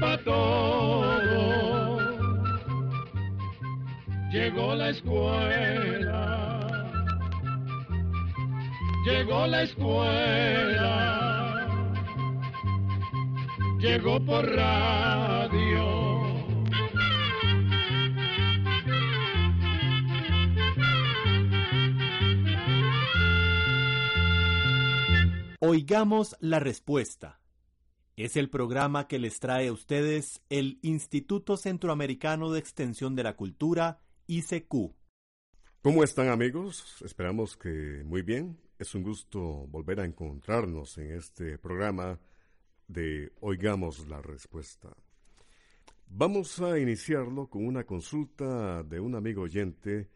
para todo. Llegó la escuela. Llegó la escuela. Llegó por radio. Oigamos la respuesta. Es el programa que les trae a ustedes el Instituto Centroamericano de Extensión de la Cultura, ICQ. ¿Cómo están amigos? Esperamos que muy bien. Es un gusto volver a encontrarnos en este programa de Oigamos la Respuesta. Vamos a iniciarlo con una consulta de un amigo oyente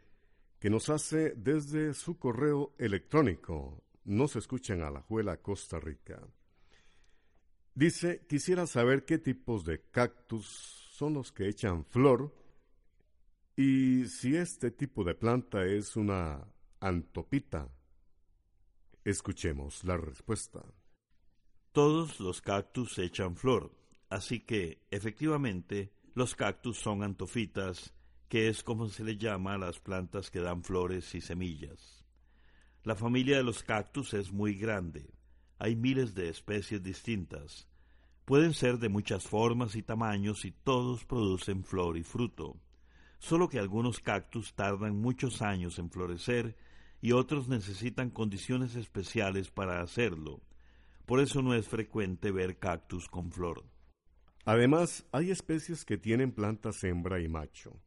que nos hace desde su correo electrónico nos escuchan a la Juela, Costa Rica. Dice, quisiera saber qué tipos de cactus son los que echan flor y si este tipo de planta es una antopita. Escuchemos la respuesta. Todos los cactus echan flor, así que, efectivamente, los cactus son antofitas, que es como se le llama a las plantas que dan flores y semillas. La familia de los cactus es muy grande. Hay miles de especies distintas. Pueden ser de muchas formas y tamaños y todos producen flor y fruto. Solo que algunos cactus tardan muchos años en florecer y otros necesitan condiciones especiales para hacerlo. Por eso no es frecuente ver cactus con flor. Además, hay especies que tienen plantas hembra y macho.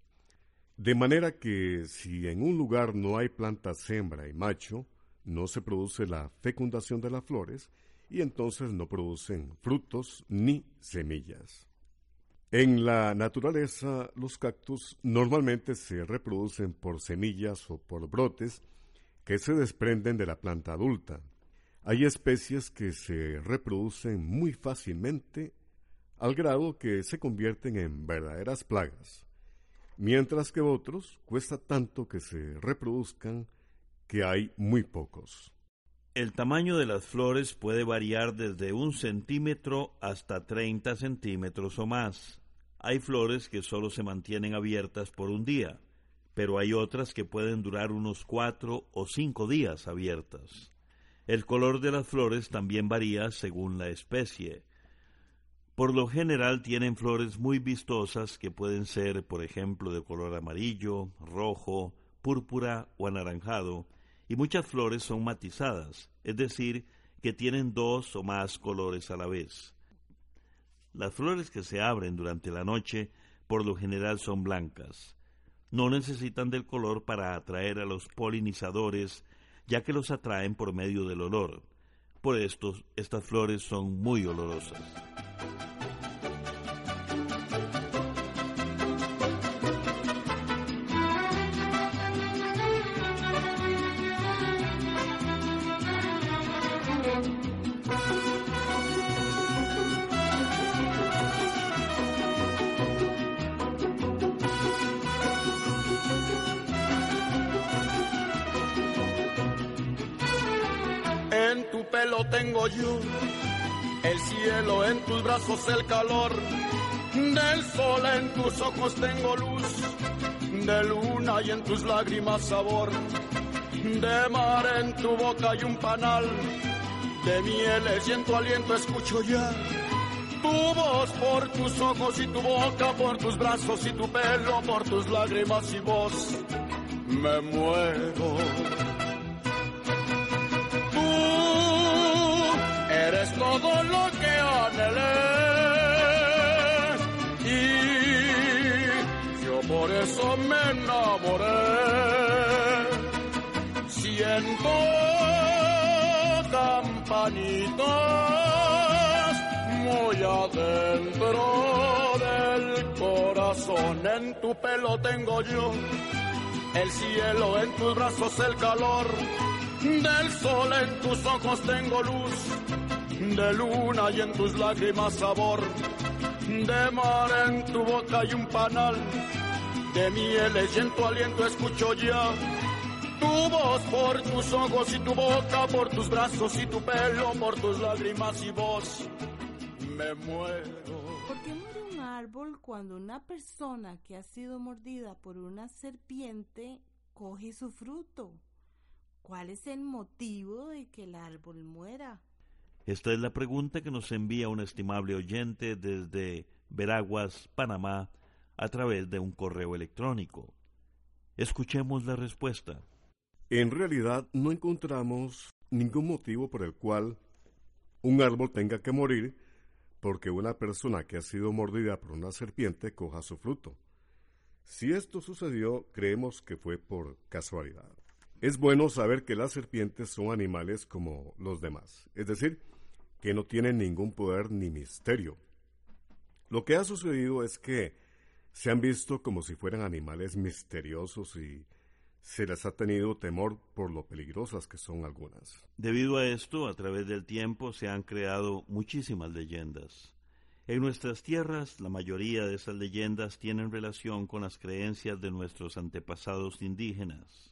De manera que si en un lugar no hay plantas hembra y macho, no se produce la fecundación de las flores y entonces no producen frutos ni semillas. En la naturaleza, los cactus normalmente se reproducen por semillas o por brotes que se desprenden de la planta adulta. Hay especies que se reproducen muy fácilmente al grado que se convierten en verdaderas plagas mientras que otros cuesta tanto que se reproduzcan que hay muy pocos. El tamaño de las flores puede variar desde un centímetro hasta 30 centímetros o más. Hay flores que solo se mantienen abiertas por un día, pero hay otras que pueden durar unos cuatro o cinco días abiertas. El color de las flores también varía según la especie. Por lo general tienen flores muy vistosas que pueden ser, por ejemplo, de color amarillo, rojo, púrpura o anaranjado, y muchas flores son matizadas, es decir, que tienen dos o más colores a la vez. Las flores que se abren durante la noche por lo general son blancas. No necesitan del color para atraer a los polinizadores, ya que los atraen por medio del olor. Por esto, estas flores son muy olorosas. Brazos, el calor del sol en tus ojos tengo luz, de luna y en tus lágrimas sabor, de mar en tu boca y un panal, de mieles y en tu aliento escucho ya. Tu voz por tus ojos y tu boca, por tus brazos y tu pelo, por tus lágrimas y voz, me muero eres todo lo que anhelé. Por eso me enamoré. Siento campanitas muy adentro del corazón. En tu pelo tengo yo el cielo, en tus brazos el calor. Del sol en tus ojos tengo luz de luna y en tus lágrimas sabor, de mar en tu boca y un panal, de mieles y en tu aliento escucho ya. Tu voz por tus ojos y tu boca, por tus brazos y tu pelo, por tus lágrimas y voz, me muero. ¿Por qué muere árbol cuando una persona que ha sido mordida por una serpiente coge su fruto? ¿Cuál es el motivo de que el árbol muera? Esta es la pregunta que nos envía un estimable oyente desde Veraguas, Panamá, a través de un correo electrónico. Escuchemos la respuesta. En realidad no encontramos ningún motivo por el cual un árbol tenga que morir porque una persona que ha sido mordida por una serpiente coja su fruto. Si esto sucedió, creemos que fue por casualidad. Es bueno saber que las serpientes son animales como los demás, es decir, que no tienen ningún poder ni misterio. Lo que ha sucedido es que se han visto como si fueran animales misteriosos y se les ha tenido temor por lo peligrosas que son algunas. Debido a esto, a través del tiempo se han creado muchísimas leyendas. En nuestras tierras, la mayoría de esas leyendas tienen relación con las creencias de nuestros antepasados indígenas.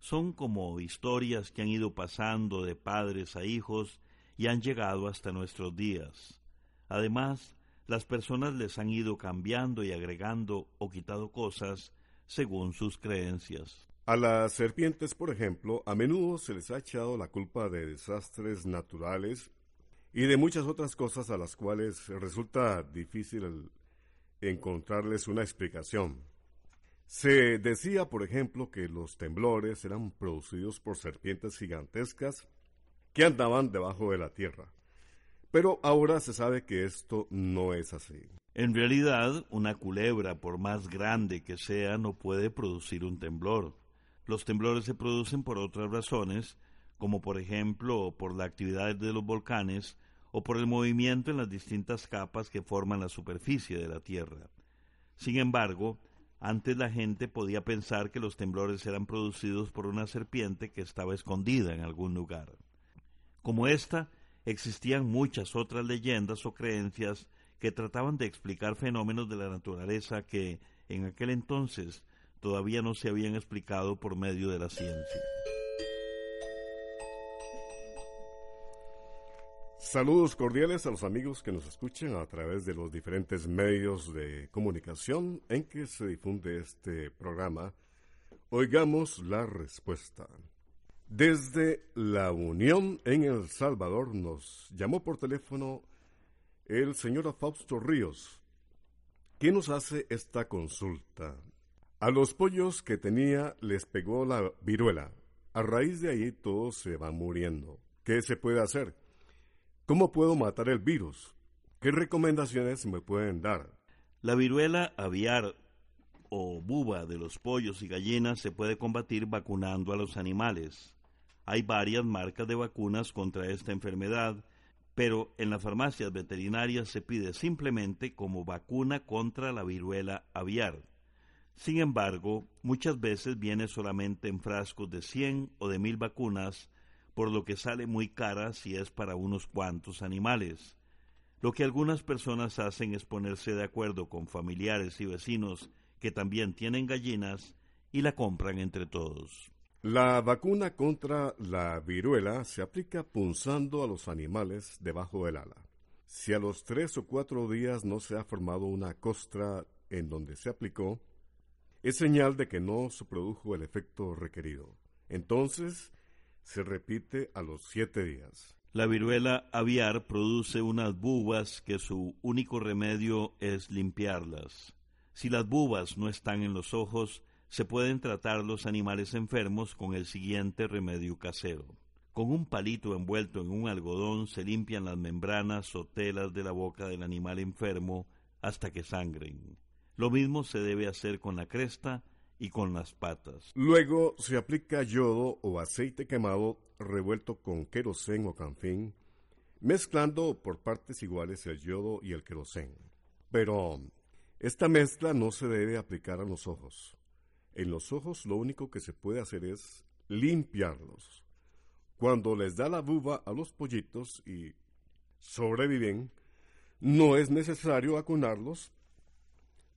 Son como historias que han ido pasando de padres a hijos y han llegado hasta nuestros días. Además, las personas les han ido cambiando y agregando o quitado cosas según sus creencias. A las serpientes, por ejemplo, a menudo se les ha echado la culpa de desastres naturales y de muchas otras cosas a las cuales resulta difícil encontrarles una explicación. Se decía, por ejemplo, que los temblores eran producidos por serpientes gigantescas que andaban debajo de la tierra. Pero ahora se sabe que esto no es así. En realidad, una culebra, por más grande que sea, no puede producir un temblor. Los temblores se producen por otras razones, como por ejemplo por la actividad de los volcanes o por el movimiento en las distintas capas que forman la superficie de la Tierra. Sin embargo, antes la gente podía pensar que los temblores eran producidos por una serpiente que estaba escondida en algún lugar. Como esta, existían muchas otras leyendas o creencias que trataban de explicar fenómenos de la naturaleza que, en aquel entonces, todavía no se habían explicado por medio de la ciencia. Saludos cordiales a los amigos que nos escuchan a través de los diferentes medios de comunicación en que se difunde este programa. Oigamos la respuesta. Desde la Unión en El Salvador nos llamó por teléfono el señor Fausto Ríos, que nos hace esta consulta. A los pollos que tenía les pegó la viruela. A raíz de ahí todos se van muriendo. ¿Qué se puede hacer? ¿Cómo puedo matar el virus? ¿Qué recomendaciones me pueden dar? La viruela aviar o buba de los pollos y gallinas se puede combatir vacunando a los animales. Hay varias marcas de vacunas contra esta enfermedad, pero en las farmacias veterinarias se pide simplemente como vacuna contra la viruela aviar. Sin embargo, muchas veces viene solamente en frascos de 100 o de 1000 vacunas, por lo que sale muy cara si es para unos cuantos animales. Lo que algunas personas hacen es ponerse de acuerdo con familiares y vecinos que también tienen gallinas y la compran entre todos. La vacuna contra la viruela se aplica punzando a los animales debajo del ala. Si a los tres o cuatro días no se ha formado una costra en donde se aplicó, es señal de que no se produjo el efecto requerido. Entonces, se repite a los siete días. La viruela aviar produce unas bubas que su único remedio es limpiarlas. Si las bubas no están en los ojos, se pueden tratar los animales enfermos con el siguiente remedio casero. Con un palito envuelto en un algodón se limpian las membranas o telas de la boca del animal enfermo hasta que sangren. Lo mismo se debe hacer con la cresta y con las patas. Luego se aplica yodo o aceite quemado revuelto con querosén o canfín, mezclando por partes iguales el yodo y el querosén. Pero esta mezcla no se debe aplicar a los ojos. En los ojos lo único que se puede hacer es limpiarlos. Cuando les da la buba a los pollitos y sobreviven, no es necesario vacunarlos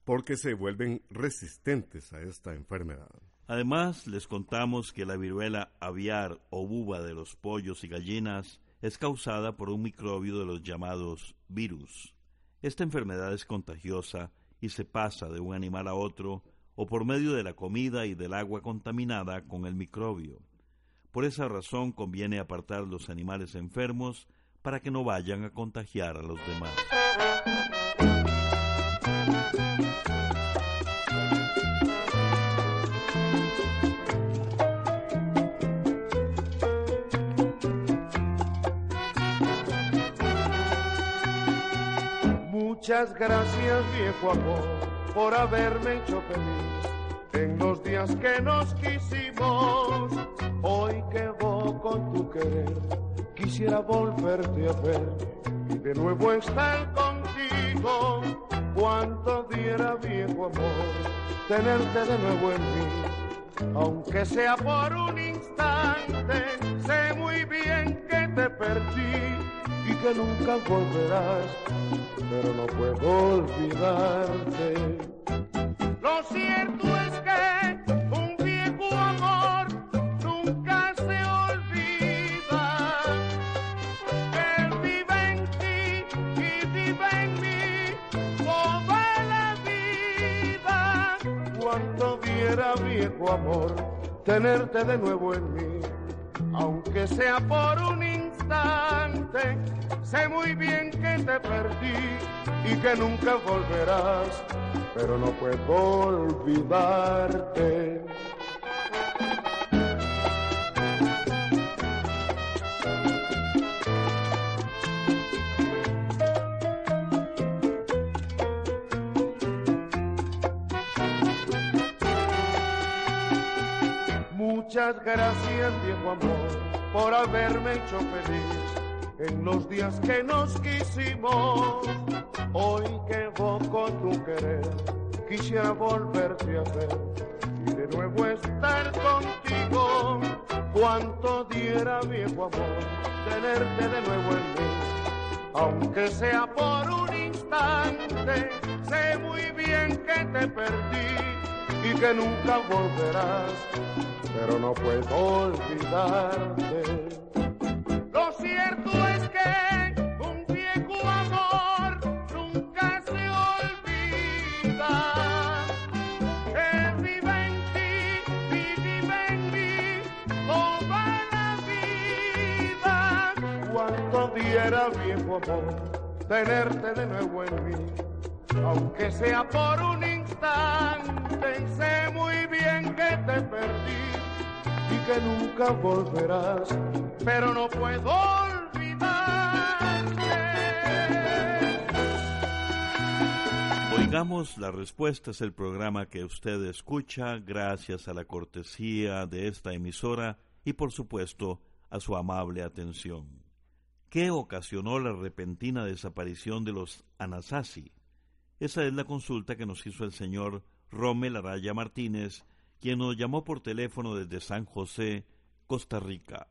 porque se vuelven resistentes a esta enfermedad. Además, les contamos que la viruela aviar o buba de los pollos y gallinas es causada por un microbio de los llamados virus. Esta enfermedad es contagiosa y se pasa de un animal a otro o por medio de la comida y del agua contaminada con el microbio. Por esa razón conviene apartar los animales enfermos para que no vayan a contagiar a los demás. Muchas gracias, viejo amor, por haberme hecho feliz en los días que nos quisimos. Hoy que voy con tu querer, quisiera volverte a ver y de nuevo estar contigo. Cuánto diera, viejo amor, tenerte de nuevo en mí, aunque sea por un instante. Sé muy bien que te perdí y que nunca volverás pero no puedo olvidarte. Lo cierto es que un viejo amor nunca se olvida. Él vive en ti y vive en mí toda la vida. Cuando diera viejo amor tenerte de nuevo en mí, aunque sea por un instante Sé muy bien que te perdí y que nunca volverás, pero no puedo olvidarte. Muchas gracias, viejo amor, por haberme hecho feliz en los días que nos quisimos. Hoy que vos con tu querer quisiera volverte a ver y de nuevo estar contigo. Cuánto diera viejo amor tenerte de nuevo en mí, aunque sea por un instante. Sé muy bien que te perdí y que nunca volverás, pero no puedo olvidarte. Lo cierto es que un viejo amor nunca se olvida. Que vive en ti y vive en mí toda la vida. Cuánto diera viejo amor tenerte de nuevo en mí, aunque sea por un instante. Sé muy bien que te perdí y que nunca volverás, pero no puedo olvidarte. Oigamos la respuesta es el programa que usted escucha gracias a la cortesía de esta emisora y por supuesto a su amable atención. ¿Qué ocasionó la repentina desaparición de los Anasazi? Esa es la consulta que nos hizo el señor Rommel Araya Martínez, quien nos llamó por teléfono desde San José, Costa Rica.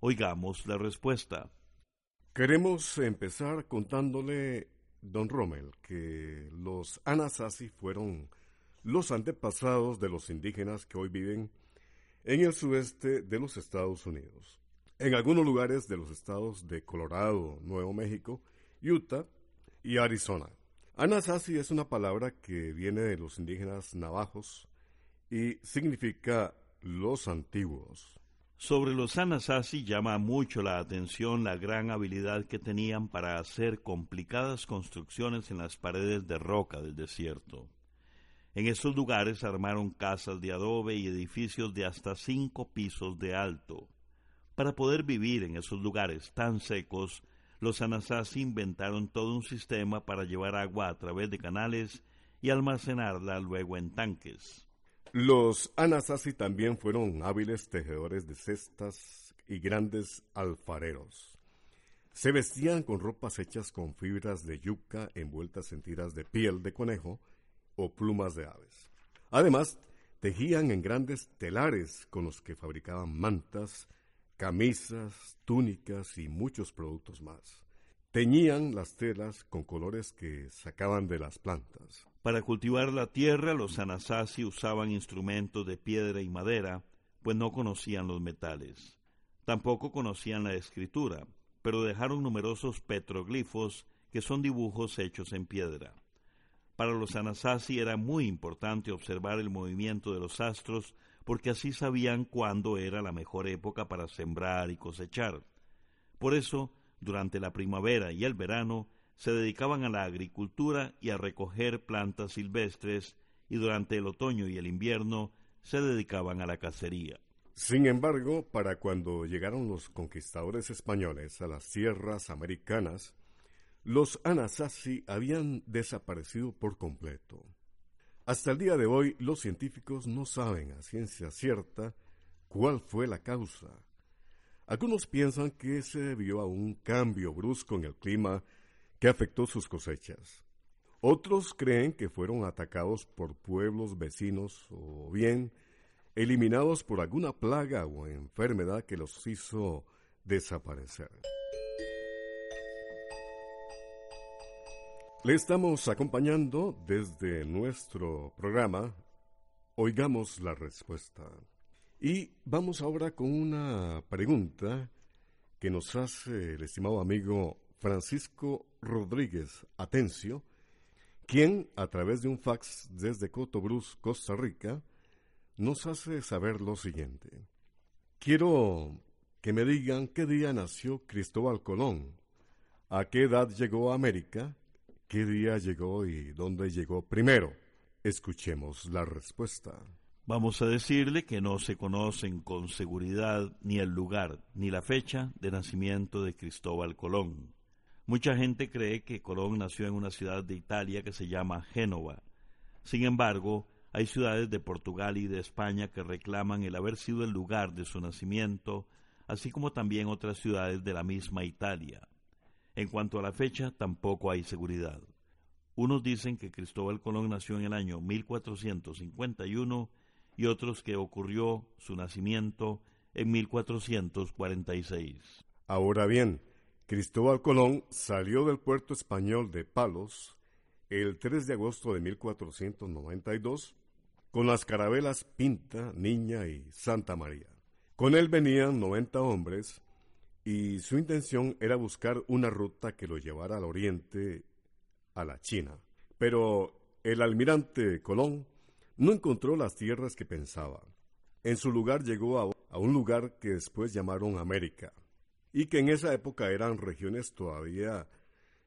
Oigamos la respuesta. Queremos empezar contándole, don Rommel, que los Anasazi fueron los antepasados de los indígenas que hoy viven en el sudeste de los Estados Unidos. En algunos lugares de los estados de Colorado, Nuevo México, Utah y Arizona. Anasazi es una palabra que viene de los indígenas navajos y significa los antiguos. Sobre los Anasazi llama mucho la atención la gran habilidad que tenían para hacer complicadas construcciones en las paredes de roca del desierto. En esos lugares armaron casas de adobe y edificios de hasta cinco pisos de alto. Para poder vivir en esos lugares tan secos, los Anasazi inventaron todo un sistema para llevar agua a través de canales y almacenarla luego en tanques. Los Anasazi también fueron hábiles tejedores de cestas y grandes alfareros. Se vestían con ropas hechas con fibras de yuca envueltas en tiras de piel de conejo o plumas de aves. Además, tejían en grandes telares con los que fabricaban mantas, camisas, túnicas y muchos productos más. Teñían las telas con colores que sacaban de las plantas. Para cultivar la tierra, los Anasazi usaban instrumentos de piedra y madera, pues no conocían los metales. Tampoco conocían la escritura, pero dejaron numerosos petroglifos que son dibujos hechos en piedra. Para los Anasazi era muy importante observar el movimiento de los astros porque así sabían cuándo era la mejor época para sembrar y cosechar. Por eso, durante la primavera y el verano, se dedicaban a la agricultura y a recoger plantas silvestres y durante el otoño y el invierno se dedicaban a la cacería. Sin embargo, para cuando llegaron los conquistadores españoles a las tierras americanas, los Anasazi habían desaparecido por completo. Hasta el día de hoy los científicos no saben a ciencia cierta cuál fue la causa. Algunos piensan que se debió a un cambio brusco en el clima que afectó sus cosechas. Otros creen que fueron atacados por pueblos vecinos o bien eliminados por alguna plaga o enfermedad que los hizo desaparecer. Le estamos acompañando desde nuestro programa Oigamos la Respuesta. Y vamos ahora con una pregunta que nos hace el estimado amigo Francisco Rodríguez Atencio, quien a través de un fax desde Cotobruz, Costa Rica, nos hace saber lo siguiente. Quiero que me digan qué día nació Cristóbal Colón, a qué edad llegó a América, ¿Qué día llegó y dónde llegó primero? Escuchemos la respuesta. Vamos a decirle que no se conocen con seguridad ni el lugar ni la fecha de nacimiento de Cristóbal Colón. Mucha gente cree que Colón nació en una ciudad de Italia que se llama Génova. Sin embargo, hay ciudades de Portugal y de España que reclaman el haber sido el lugar de su nacimiento, así como también otras ciudades de la misma Italia. En cuanto a la fecha, tampoco hay seguridad. Unos dicen que Cristóbal Colón nació en el año 1451 y otros que ocurrió su nacimiento en 1446. Ahora bien, Cristóbal Colón salió del puerto español de Palos el 3 de agosto de 1492 con las carabelas Pinta, Niña y Santa María. Con él venían 90 hombres y su intención era buscar una ruta que lo llevara al oriente, a la China. Pero el almirante Colón no encontró las tierras que pensaba. En su lugar llegó a, a, un lugar que después llamaron América, y que en esa época eran regiones todavía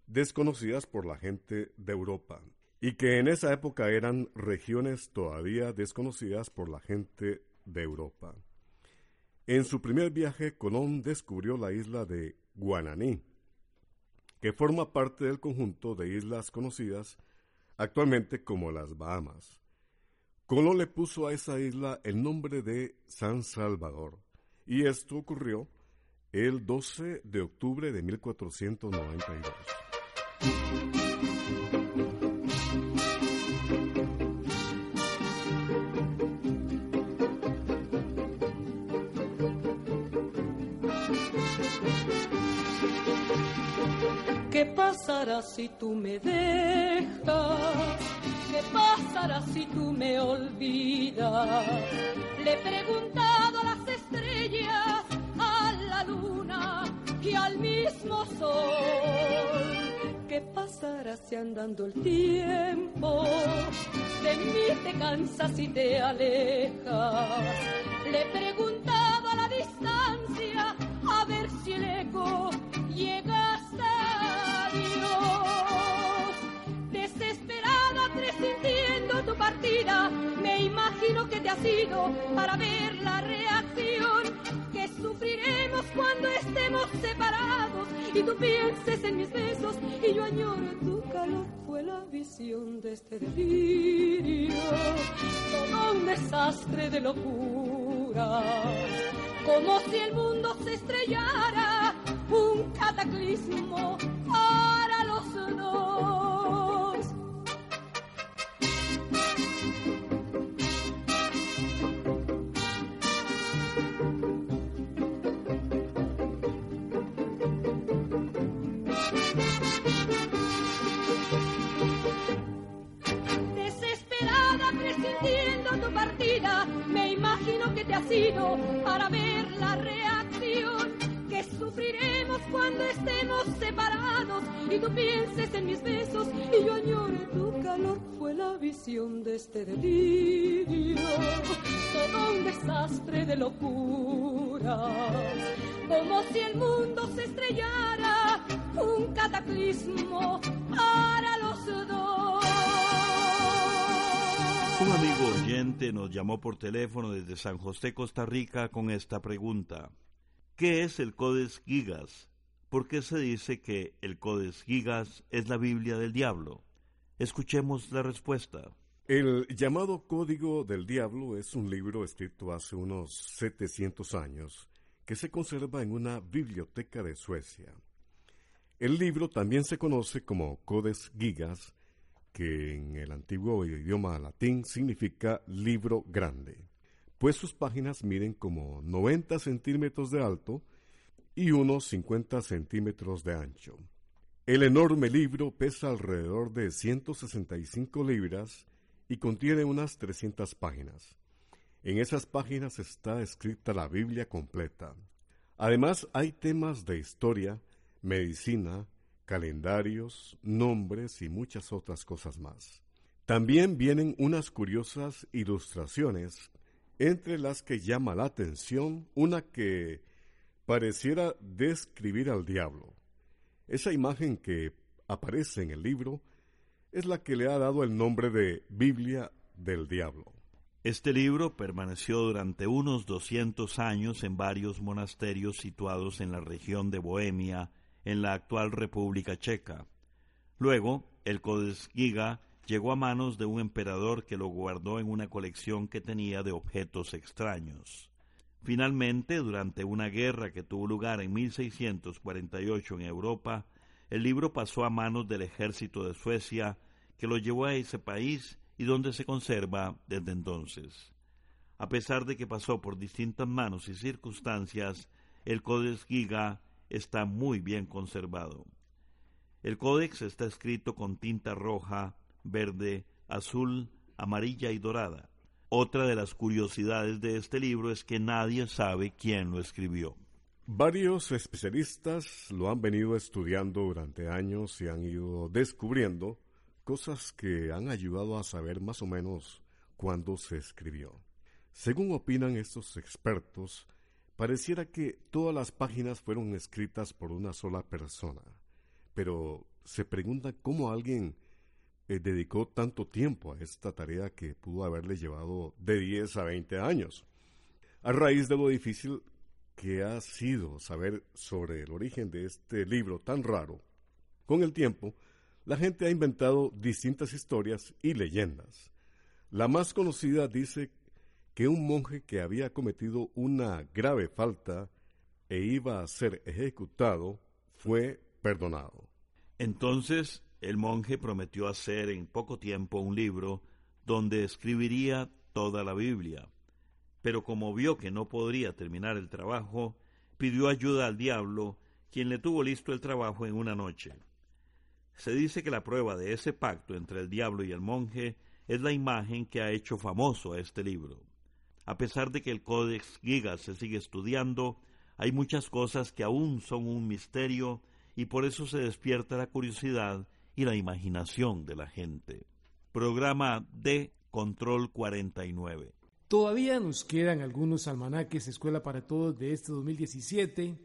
desconocidas por la gente de Europa, y que en esa época eran regiones todavía desconocidas por la gente de Europa. En su primer viaje, Colón descubrió la isla de Guananí, que forma parte del conjunto de islas conocidas actualmente como las Bahamas. Colón le puso a esa isla el nombre de San Salvador, y esto ocurrió el 12 de octubre de 1492. ¿Qué pasará si tú me dejas? ¿Qué pasará si tú me olvidas? Le he ¿Qué pasará si andando el tiempo de mí te cansas y te alejas? Le he preguntado a la distancia a ver si el eco llega hasta Dios. Desesperada, presintiendo tu partida, me imagino que te has ido para ver la reacción que sufriremos cuando estemos separados y tú pienses en mis besos y yo añoro tu calor. Fue la visión de este delirio, todo un desastre de locura, como si el mundo se estrellara, un cataclismo para los dos. Cuando estemos separados y tú pienses en mis besos y yo añore tu calor. Fue la visión de este delirio, todo un desastre de locuras, como si el mundo se estrellara, un cataclismo para los dos. Un amigo oyente nos llamó por teléfono desde San José, Costa Rica, con esta pregunta. ¿Qué es el Codex Gigas? ¿Por qué se dice que el Codex Gigas es la Biblia del Diablo? Escuchemos la respuesta. El llamado Código del Diablo es un libro escrito hace unos 700 años que se conserva en una biblioteca de Suecia. El libro también se conoce como Codex Gigas, que en el antiguo idioma latín significa libro grande pues sus páginas miden como 90 centímetros de alto y unos 50 centímetros de ancho. El enorme libro pesa alrededor de 165 libras y contiene unas 300 páginas. En esas páginas está escrita la Biblia completa. Además hay temas de historia, medicina, calendarios, nombres y muchas otras cosas más. También vienen unas curiosas ilustraciones entre las que llama la atención una que pareciera describir al diablo. Esa imagen que aparece en el libro es la que le ha dado el nombre de Biblia del Diablo. Este libro permaneció durante unos 200 años en varios monasterios situados en la región de Bohemia, en la actual República Checa. Luego, el Codex Giga llegó a manos de un emperador que lo guardó en una colección que tenía de objetos extraños. Finalmente, durante una guerra que tuvo lugar en 1648 en Europa, el libro pasó a manos del ejército de Suecia, que lo llevó a ese país y donde se conserva desde entonces. A pesar de que pasó por distintas manos y circunstancias, el Codex Giga está muy bien conservado. El códex está escrito con tinta roja verde, azul, amarilla y dorada. Otra de las curiosidades de este libro es que nadie sabe quién lo escribió. Varios especialistas lo han venido estudiando durante años y han ido descubriendo cosas que han ayudado a saber más o menos cuándo se escribió. Según opinan estos expertos, pareciera que todas las páginas fueron escritas por una sola persona, pero se pregunta cómo alguien eh, dedicó tanto tiempo a esta tarea que pudo haberle llevado de 10 a 20 años. A raíz de lo difícil que ha sido saber sobre el origen de este libro tan raro, con el tiempo, la gente ha inventado distintas historias y leyendas. La más conocida dice que un monje que había cometido una grave falta e iba a ser ejecutado fue perdonado. Entonces el monje prometió hacer en poco tiempo un libro donde escribiría toda la Biblia. Pero como vio que no podría terminar el trabajo, pidió ayuda al diablo, quien le tuvo listo el trabajo en una noche. Se dice que la prueba de ese pacto entre el diablo y el monje es la imagen que ha hecho famoso a este libro. A pesar de que el Codex Gigas se sigue estudiando, hay muchas cosas que aún son un misterio y por eso se despierta la curiosidad y la imaginación de la gente. Programa de Control 49. Todavía nos quedan algunos almanaques Escuela para Todos de este 2017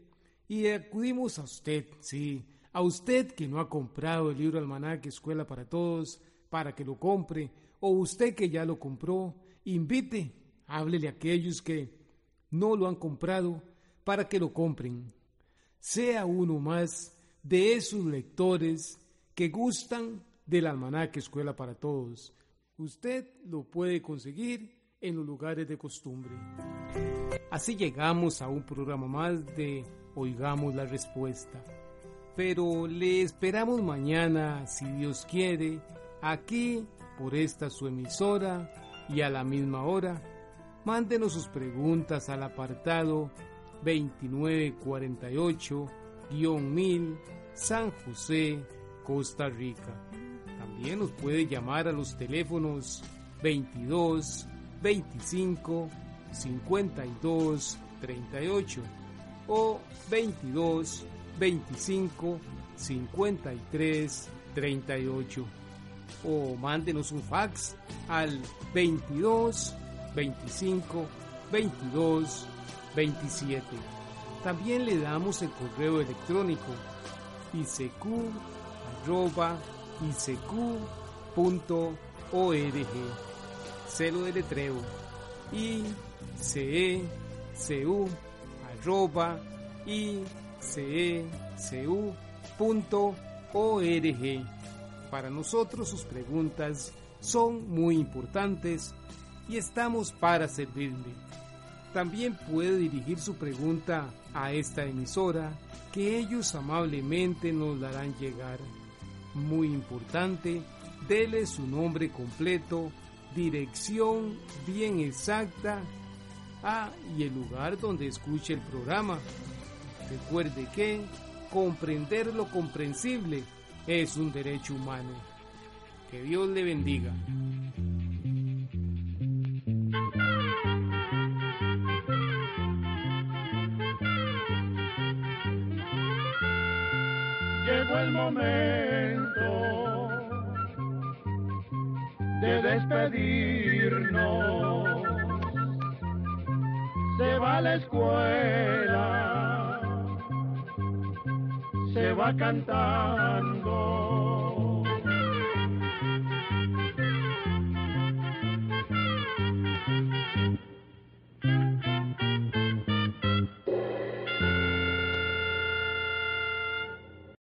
y acudimos a usted, sí, a usted que no ha comprado el libro almanaque Escuela para Todos para que lo compre o usted que ya lo compró, invite, háblele a aquellos que no lo han comprado para que lo compren. Sea uno más de esos lectores que gustan del almanaque Escuela para Todos. Usted lo puede conseguir en los lugares de costumbre. Así llegamos a un programa más de Oigamos la Respuesta. Pero le esperamos mañana, si Dios quiere, aquí por esta su emisora y a la misma hora. Mándenos sus preguntas al apartado 2948-1000 San José, Costa Rica. También nos puede llamar a los teléfonos 22 25 52 38 o 22 25 53 38 o mándenos un fax al 22 25 22 27. También le damos el correo electrónico isq.org. Celo de letreo icecu arroba icecu.org. Para nosotros sus preguntas son muy importantes y estamos para servirle. También puede dirigir su pregunta a esta emisora que ellos amablemente nos la harán llegar. Muy importante, dele su nombre completo, dirección bien exacta ah, y el lugar donde escuche el programa. Recuerde que comprender lo comprensible es un derecho humano. Que Dios le bendiga. Va cantando